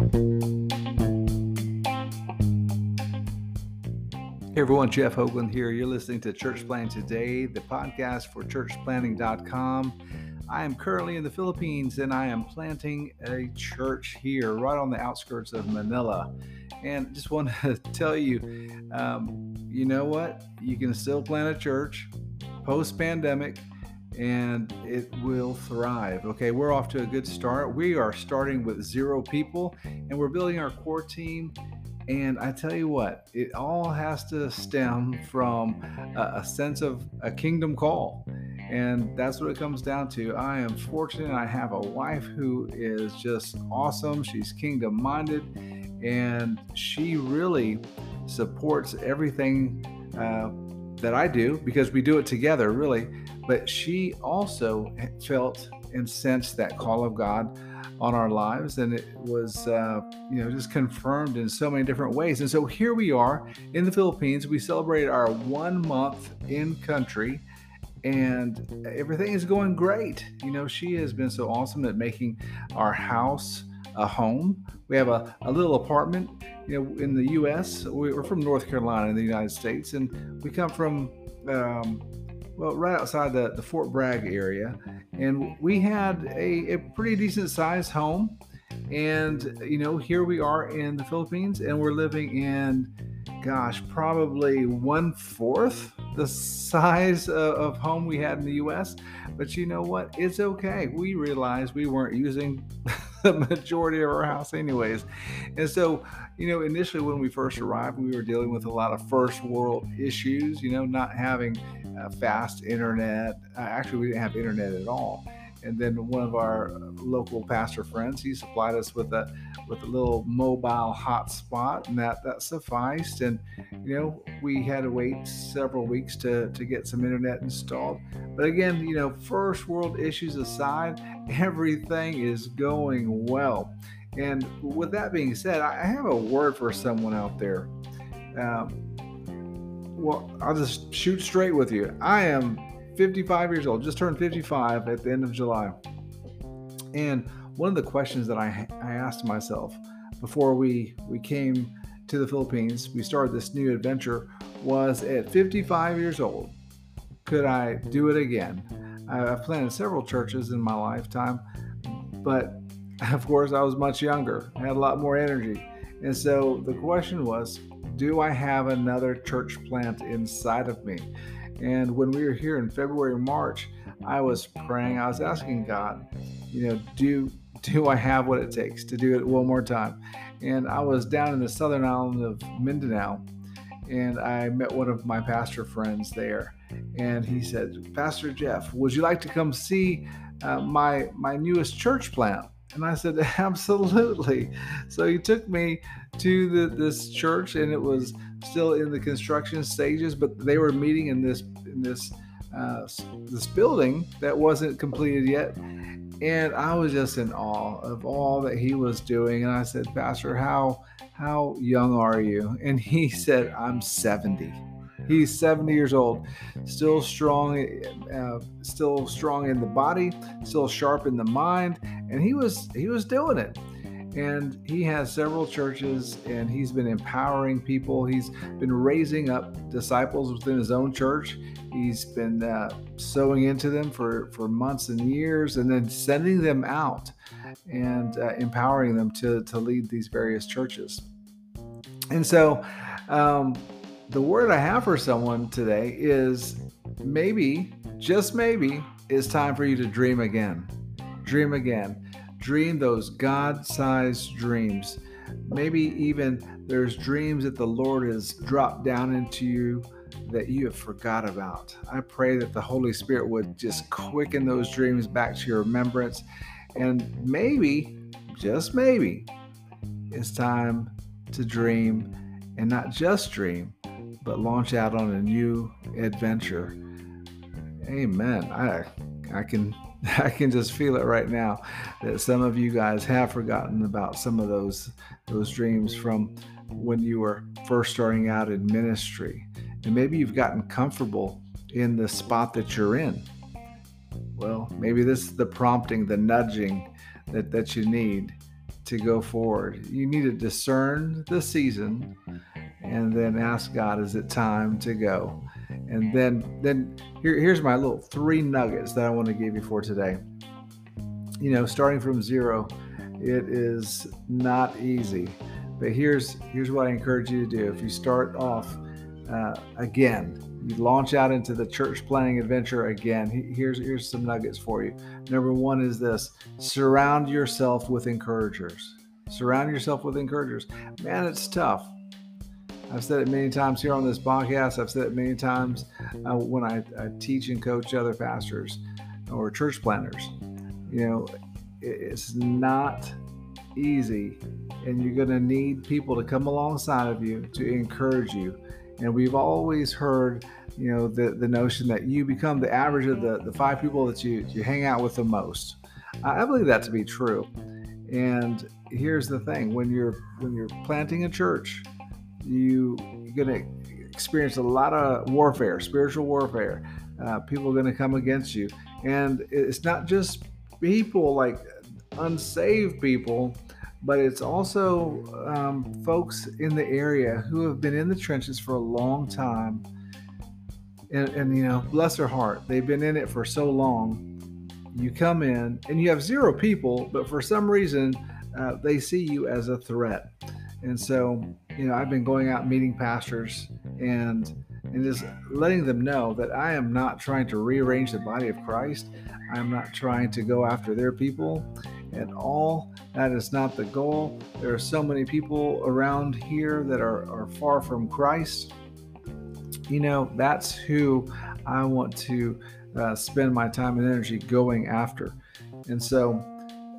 Hey everyone, Jeff Hoglen here. You're listening to Church Planting Today, the podcast for churchplanting.com. I am currently in the Philippines and I am planting a church here right on the outskirts of Manila. And just want to tell you, um, you know what? You can still plant a church post pandemic and it will thrive. Okay, we're off to a good start. We are starting with zero people and we're building our core team and I tell you what, it all has to stem from a, a, sense of a kingdom call. And that's what it comes down to. I am fortunate. I have a wife who is just awesome. She's kingdom minded and she really supports everything uh, that I do because we do it together, really. But she also felt and sensed that call of God on our lives, and it was, uh, you know, just confirmed in so many different ways. And so here we are in the Philippines. We celebrated our one month in country, and everything is going great. You know, she has been so awesome at making our house a home. We have a, a little apartment, you know, in the U.S. We're from North Carolina in the United States, and we come from. Um, well, right outside the, the Fort Bragg area. Mm-hmm. And we had a, a pretty decent sized home. And, you know, here we are in the Philippines and we're living in, gosh, probably one fourth the size of, of home we had in the US. But you know what? It's okay. We realized we weren't using the majority of our house, anyways. And so, you know, initially when we first arrived, we were dealing with a lot of first world issues, you know, not having uh, fast internet. Uh, actually, we didn't have internet at all. And then one of our local pastor friends, he supplied us with a with a little mobile hotspot, and that that sufficed. And you know, we had to wait several weeks to to get some internet installed. But again, you know, first world issues aside, everything is going well. And with that being said, I have a word for someone out there. Um, well, I'll just shoot straight with you. I am 55 years old, just turned 55 at the end of July. And one of the questions that I, I asked myself before we, we came to the Philippines, we started this new adventure, was at 55 years old, could I do it again? I've planted several churches in my lifetime, but of course, I was much younger, I had a lot more energy. And so the question was, do I have another church plant inside of me? And when we were here in February, March, I was praying, I was asking God, you know, do do I have what it takes to do it one more time? And I was down in the southern island of Mindanao and I met one of my pastor friends there. And he said, Pastor Jeff, would you like to come see uh, my my newest church plant? And I said, absolutely. So he took me to the, this church, and it was still in the construction stages, but they were meeting in this in this uh, this building that wasn't completed yet. And I was just in awe of all that he was doing. And I said, Pastor, how how young are you? And he said, I'm 70. He's 70 years old, still strong, uh, still strong in the body, still sharp in the mind, and he was he was doing it. And he has several churches, and he's been empowering people. He's been raising up disciples within his own church. He's been uh, sowing into them for for months and years, and then sending them out and uh, empowering them to to lead these various churches. And so. Um, the word I have for someone today is maybe, just maybe, it's time for you to dream again. Dream again. Dream those God sized dreams. Maybe even there's dreams that the Lord has dropped down into you that you have forgot about. I pray that the Holy Spirit would just quicken those dreams back to your remembrance. And maybe, just maybe, it's time to dream and not just dream, but launch out on a new adventure. Amen. I I can I can just feel it right now that some of you guys have forgotten about some of those those dreams from when you were first starting out in ministry. And maybe you've gotten comfortable in the spot that you're in. Well, maybe this is the prompting, the nudging that, that you need to go forward. You need to discern the season and then ask God, is it time to go? And then then here, here's my little three nuggets that I want to give you for today. You know, starting from zero, it is not easy. But here's here's what I encourage you to do. If you start off uh, again, you launch out into the church planting adventure again. Here's here's some nuggets for you. Number one is this: surround yourself with encouragers. Surround yourself with encouragers. Man, it's tough. I've said it many times here on this podcast. I've said it many times uh, when I, I, teach and coach other pastors or church planters. You know, it's not easy, and you're going to need people to come alongside of you to encourage you. And we've always heard, you know, the, the notion that you become the average of the, the five people that you, you hang out with the most. I believe that to be true. And here's the thing: when you're when you're planting a church, you, you're going to experience a lot of warfare, spiritual warfare. Uh, people are going to come against you. And it's not just people like unsaved people, but it's also um, folks in the area who have been in the trenches for a long time. And, and, you know, bless their heart, they've been in it for so long. You come in and you have zero people, but for some reason, uh, they see you as a threat. And so you know, I've been going out meeting pastors and and just letting them know that I am not trying to rearrange the body of Christ. I'm not trying to go after their people at all. That is not the goal. There are so many people around here that are, are far from Christ. You know, that's who I want to uh, spend my time and energy going after. And so,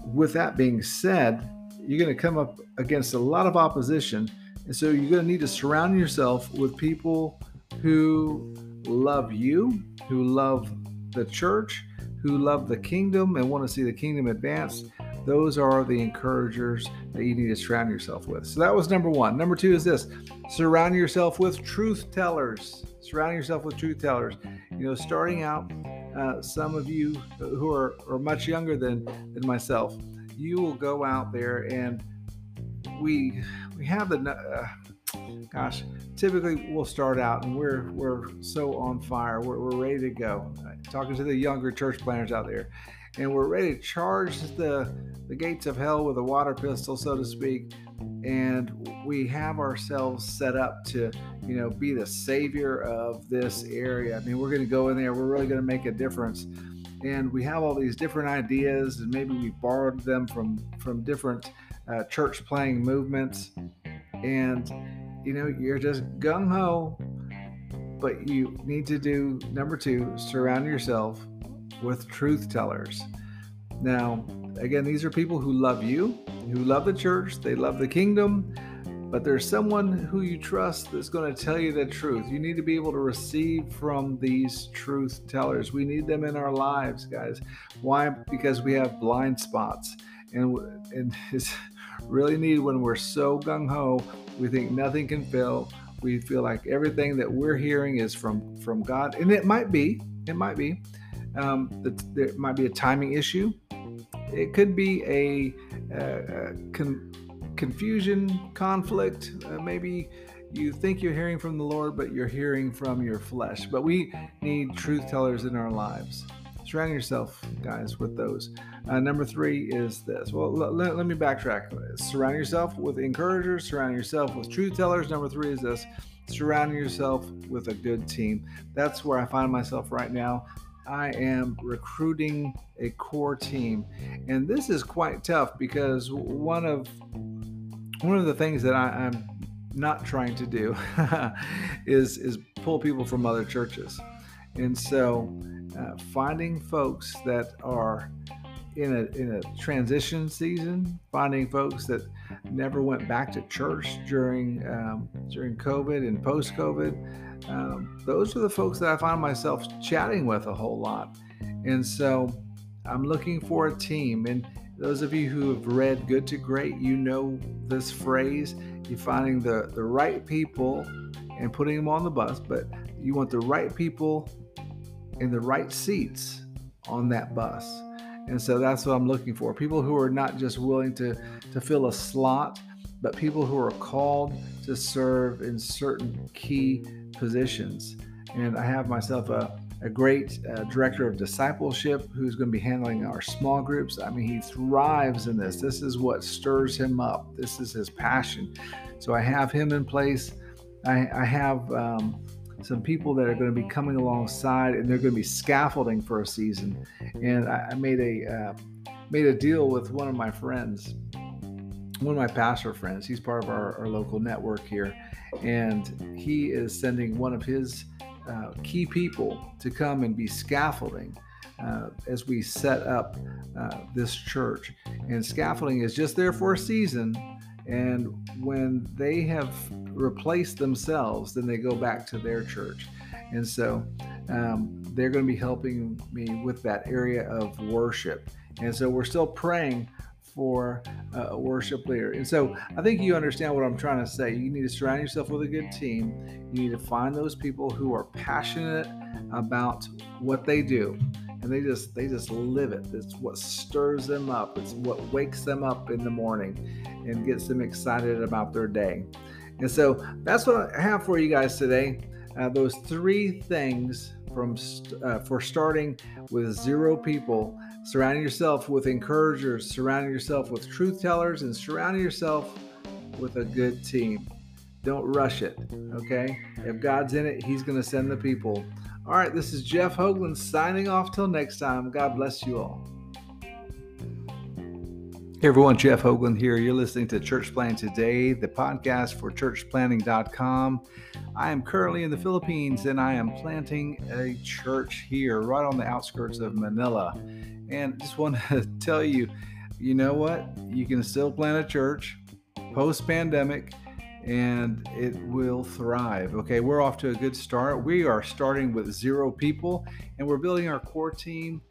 with that being said, you're going to come up against a lot of opposition and so you're going to need to surround yourself with people who love you, who love the church, who love the kingdom and want to see the kingdom advance. Those are the encouragers that you need to surround yourself with. So that was number one. Number two is this surround yourself with truth tellers. Surround yourself with truth tellers. You know, starting out, uh, some of you who are, are much younger than, than myself, you will go out there and we we have the uh, gosh typically we'll start out and we're we're so on fire. We're, we're ready to go. Talking to the younger church planters out there. And we're ready to charge the the gates of hell with a water pistol so to speak. And we have ourselves set up to you know be the savior of this area. I mean we're going to go in there. We're really going to make a difference. And we have all these different ideas and maybe we borrowed them from from different uh, church planting movements, and you know you're just gung ho. But you need to do number two: surround yourself with truth tellers. Now, again, these are people who love you, who love the church, they love the kingdom, but there's someone who you trust that's going to tell you the truth. You need to be able to receive from these truth tellers. We need them in our lives, guys. Why? Because we have blind spots. And, and it's, really need when we're so gung ho, we think nothing can fail. We feel like everything that we're hearing is from from God, and it might be. It might be. Um, there might be a timing issue. It could be a, a con- confusion, conflict. Uh, maybe you think you're hearing from the Lord, but you're hearing from your flesh. But we need truth tellers in our lives. Surround yourself, guys, with those. Uh, number three is this. Well, l- let, let me backtrack. Surround yourself with encouragers, surround yourself with truth tellers. Number three is this surrounding yourself with a good team. That's where I find myself right now. I am recruiting a core team, and this is quite tough because one of one of the things that I, am not trying to do is is pull people from other churches, and so uh, finding folks that are in a in a transition season, finding folks that never went back to church during um, during COVID and post COVID. Um, those are the folks that I find myself chatting with a whole lot, and so I'm looking for a team. And those of you who have read Good to Great, you know this phrase. You're finding the the right people and putting them on the bus, but you want the right people in the right seats on that bus. And so that's what I'm looking for. People who are not just willing to, to fill a slot, but people who are called to serve in certain key positions. And I have myself a, a great uh, director of discipleship who's going to be handling our small groups. I mean, he thrives in this. This is what stirs him up, this is his passion. So I have him in place. I, I have um, some people that are going to be coming alongside, and they're going to be scaffolding for a season. And I, made a uh, made a deal with one of my friends, one of my pastor friends. He's part of our, our local network here, and he is sending one of his uh, key people to come and be scaffolding. Uh, as we set up uh, this church. And scaffolding is just there for a season, and when they have replaced themselves, then they go back to their church. And so um, they're going to be helping me with that area of worship. And so we're still praying for a worship leader. And so I think you understand what I'm trying to say. You need to surround yourself with a good team. You need to find those people who are passionate about what they do and they just they just live it. It's what stirs them up. It's what wakes them up in the morning and gets them excited about their day. And so that's what i have for you guys today. Uh, those three things from uh, for starting with zero people surrounding yourself with encouragers surrounding yourself with truth tellers and surrounding yourself with a good team. Don't rush it okay? If god's in it he's going to send the people all right, this is Jeff Hoglen signing off till next time. God bless you all. Hey everyone, Jeff Hoglen here. You're listening to Church Plan Today, the podcast for churchplanting.com. I am currently in the Philippines and I am planting a church here right on the outskirts of Manila. And just want to tell you, you know what? You can still plant a church post pandemic and it will thrive. Okay, we're off to a good start. We are starting with zero people and we're building our core team.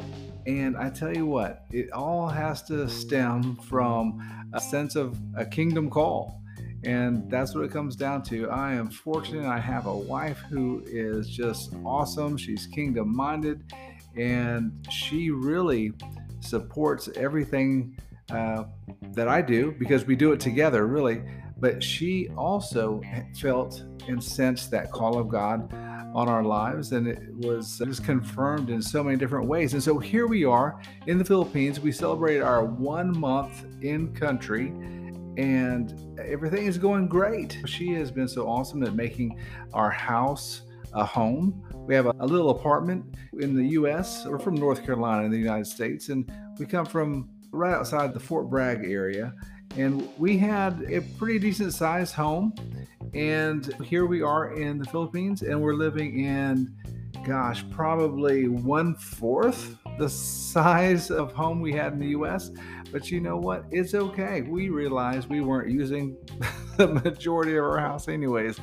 And I tell you what, it all has to stem from a sense of a kingdom call. And that's what it comes down to. I am fortunate. I have a wife who is just awesome. She's kingdom minded and she really supports everything uh, that I do because we do it together, really but she also felt and sensed that call of God on our lives, and it was just confirmed in so many different ways. And so here we are in the Philippines. We celebrated our one month in country, and everything is going great. She has been so awesome at making our house a home. We have a, a little apartment in the U.S. We're from North Carolina in the United States, and we come from right outside the Fort Bragg area and we had a pretty decent sized home. And here we are in the Philippines, and we're living in, gosh, probably one fourth the size of home we had in the US. But you know what? It's okay. We realized we weren't using the majority of our house, anyways.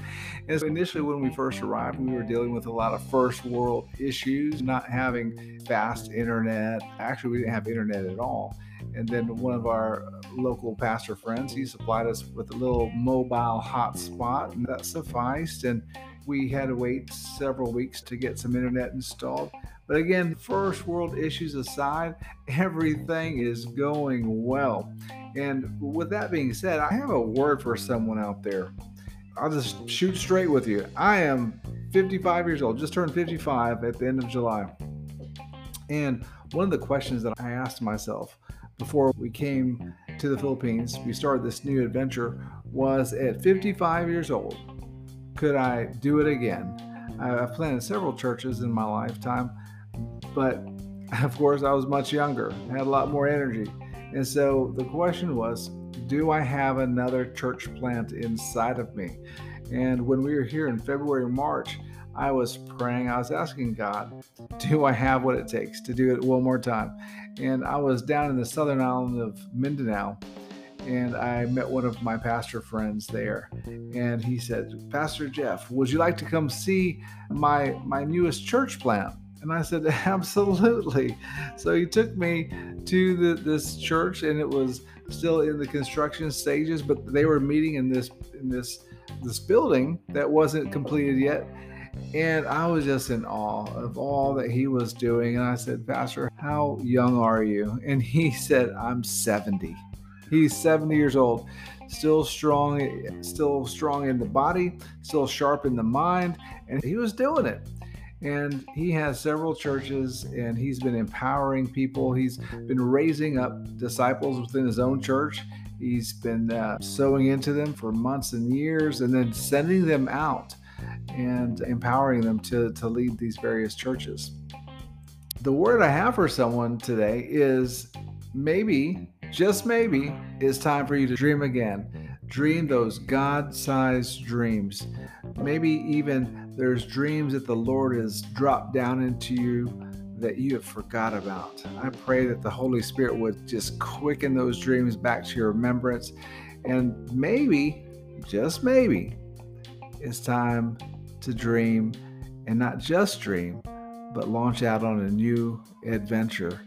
And so initially, when we first arrived, we were dealing with a lot of first world issues, not having fast internet. Actually, we didn't have internet at all. And then one of our local pastor friends, he supplied us with a little mobile hotspot, and that sufficed. And we had to wait several weeks to get some internet installed. But again, first world issues aside, everything is going well. And with that being said, I have a word for someone out there. I'll just shoot straight with you. I am 55 years old, just turned 55 at the end of July. And one of the questions that I asked myself before we came to the Philippines, we started this new adventure, was at 55 years old, could I do it again? I've planted several churches in my lifetime, but of course, I was much younger, had a lot more energy. And so the question was, do I have another church plant inside of me? And when we were here in February, March, I was praying, I was asking God, do I have what it takes to do it one more time? And I was down in the southern island of Mindanao and I met one of my pastor friends there. And he said, Pastor Jeff, would you like to come see my my newest church plant? And I said, absolutely. So he took me to the, this church, and it was still in the construction stages, but they were meeting in this in this this building that wasn't completed yet And I was just in awe of all that he was doing. And I said, Pastor, how young are you? And he said, I'm 70. He's 70 years old, still strong, still strong in the body, still sharp in the mind, and he was doing it. And he has several churches and he's been empowering people. He's been raising up disciples within his own church. He's been uh, sowing into them for months and years and then sending them out and empowering them to, to lead these various churches. The word I have for someone today is maybe, just maybe, it's time for you to dream again. Dream those God sized dreams. Maybe even there's dreams that the Lord has dropped down into you that you have forgot about. I pray that the Holy Spirit would just quicken those dreams back to your remembrance. And maybe, just maybe, it's time to dream and not just dream, but launch out on a new adventure.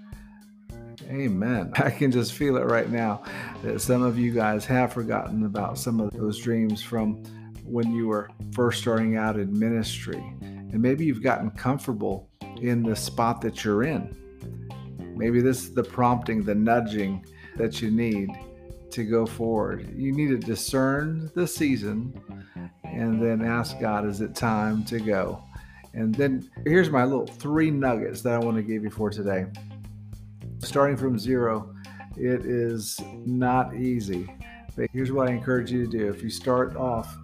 Amen. I can just feel it right now that some of you guys have forgotten about some of those dreams from when you were first starting out in ministry. And maybe you've gotten comfortable in the spot that you're in. Maybe this is the prompting, the nudging that you need to go forward. You need to discern the season and then ask God, is it time to go? And then here's my little three nuggets that I want to give you for today. Starting from zero, it is not easy. But here's what I encourage you to do. If you start off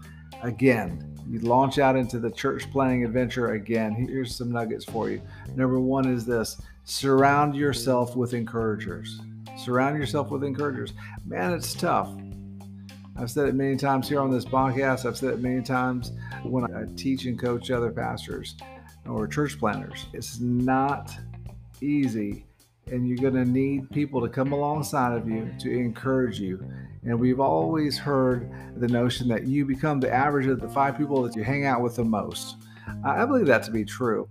again, you launch out into the church planting adventure again, here's some nuggets for you. Number one is this surround yourself with encouragers. Surround yourself with encouragers. Man, it's tough. I've said it many times here on this podcast. I've said it many times when I teach and coach other pastors or church planters. It's not easy, and you're going to need people to come alongside of you to encourage you. And we've always heard the notion that you become the average of the five people that you hang out with the most. I believe that to be true.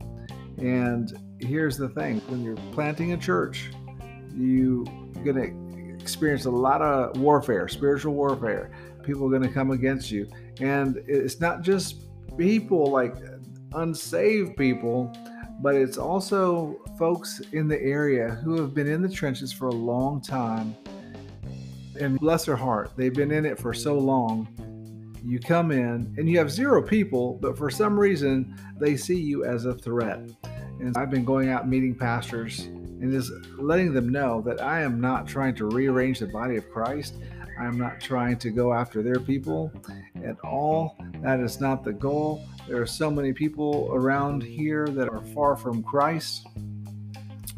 And here's the thing when you're planting a church, you're going to experience a lot of warfare, spiritual warfare. People are going to come against you. And it's not just people like unsaved people, but it's also folks in the area who have been in the trenches for a long time. And bless their heart, they've been in it for so long. You come in and you have zero people, but for some reason they see you as a threat. And I've been going out meeting pastors and is letting them know that I am not trying to rearrange the body of Christ. I am not trying to go after their people at all. That is not the goal. There are so many people around here that are far from Christ.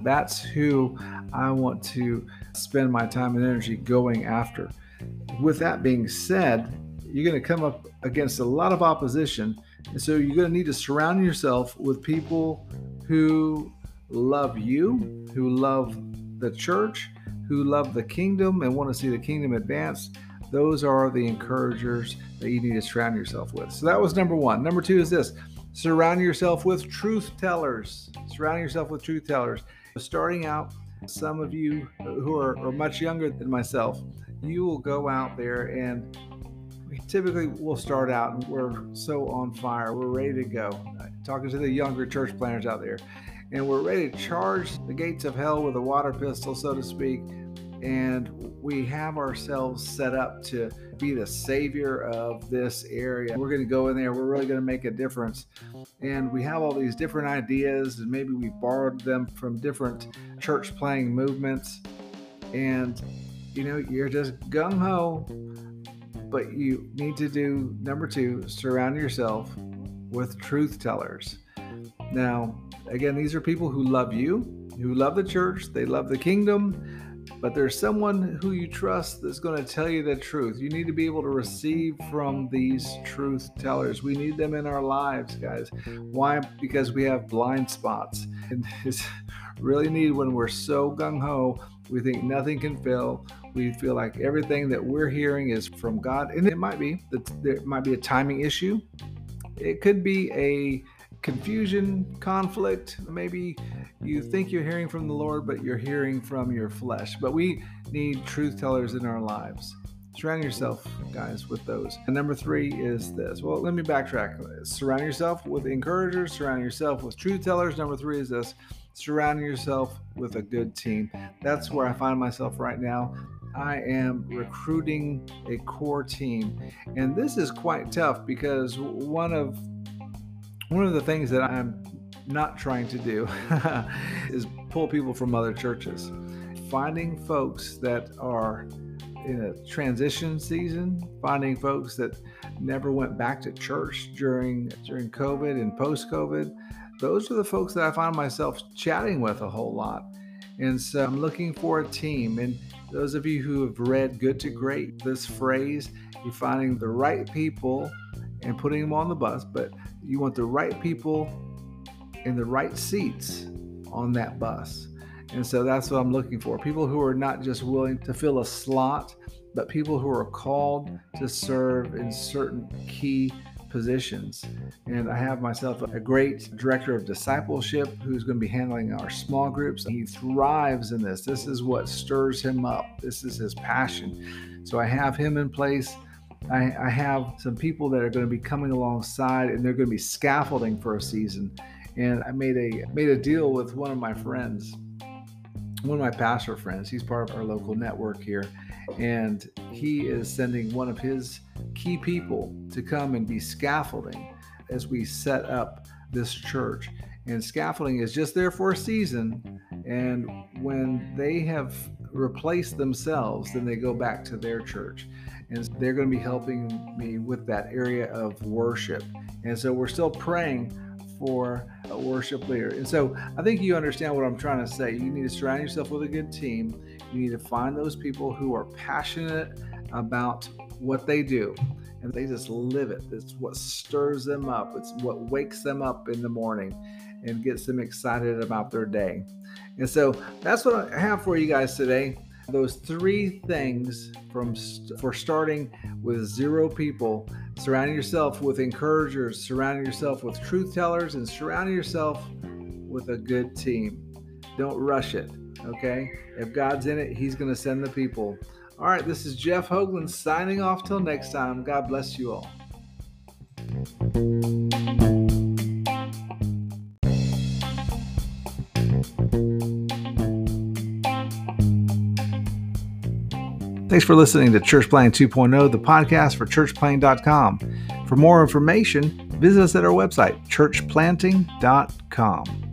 That's who I want to spend my time and energy going after. With that being said, you're going to come up against a lot of opposition. And so you're going to need to surround yourself with people who love you, who love the church, who love the kingdom and want to see the kingdom advance. Those are the encouragers that you need to surround yourself with. So that was number one. Number two is this surround yourself with truth tellers. Surround yourself with truth tellers. Starting out, some of you who are, are much younger than myself, you will go out there and we typically will start out and we're so on fire. We're ready to go. Talking to the younger church planters out there and we're ready to charge the gates of hell with a water pistol, so to speak. And we have ourselves set up to be the savior of this area. We're going to go in there, we're really going to make a difference. And we have all these different ideas, and maybe we borrowed them from different church planting movements. And you know, you're just gung ho, but you need to do number two surround yourself with truth tellers. Now, again, these are people who love you, who love the church, they love the kingdom, but there's someone who you trust that's going to tell you the truth. You need to be able to receive from these truth tellers. We need them in our lives, guys. Why? Because we have blind spots. And it's really needed when we're so gung ho, we think nothing can fail. We feel like everything that we're hearing is from God. And it might be that there might be a timing issue. It could be a confusion, conflict. Maybe you think you're hearing from the Lord, but you're hearing from your flesh. But we need truth tellers in our lives. Surround yourself, guys, with those. And number three is this. Well, let me backtrack. Surround yourself with encouragers, surround yourself with truth tellers. Number three is this surrounding yourself with a good team. That's where I find myself right now. I am recruiting a core team. And this is quite tough because one of one of the things that I'm not trying to do is pull people from other churches. Finding folks that are in a transition season, finding folks that never went back to church during during COVID and post COVID. Those are the folks that I find myself chatting with a whole lot. And so I'm looking for a team. And those of you who have read Good to Great, this phrase, you're finding the right people and putting them on the bus, but you want the right people in the right seats on that bus. And so that's what I'm looking for. People who are not just willing to fill a slot, but people who are called to serve in certain key positions. And I have myself a great director of discipleship who's going to be handling our small groups. He thrives in this. This is what stirs him up, this is his passion. So I have him in place. I, I have some people that are going to be coming alongside and they're going to be scaffolding for a season. And I made a made a deal with one of my friends one of my pastor friends. He's part of our local network here, and he is sending one of his key people to come and be scaffolding as we set up this church. And scaffolding is just there for a season, and when they have replaced themselves, then they go back to their church. And they're going to be helping me with that area of worship. And so we're still praying for a worship leader. And so I think you understand what I'm trying to say. You need to surround yourself with a good team. You need to find those people who are passionate about what they do and they just live it. It's what stirs them up, it's what wakes them up in the morning and gets them excited about their day. And so that's what I have for you guys today. Those three things from for starting with zero people surrounding yourself with encouragers, surrounding yourself with truth tellers, and surrounding yourself with a good team. Don't rush it, okay? If God's in it, He's going to send the people. All right, this is Jeff Hoglen signing off till next time. God bless you all. Thanks for listening to Church Planting 2.0, the podcast for churchplanting.com. For more information, visit us at our website, churchplanting.com.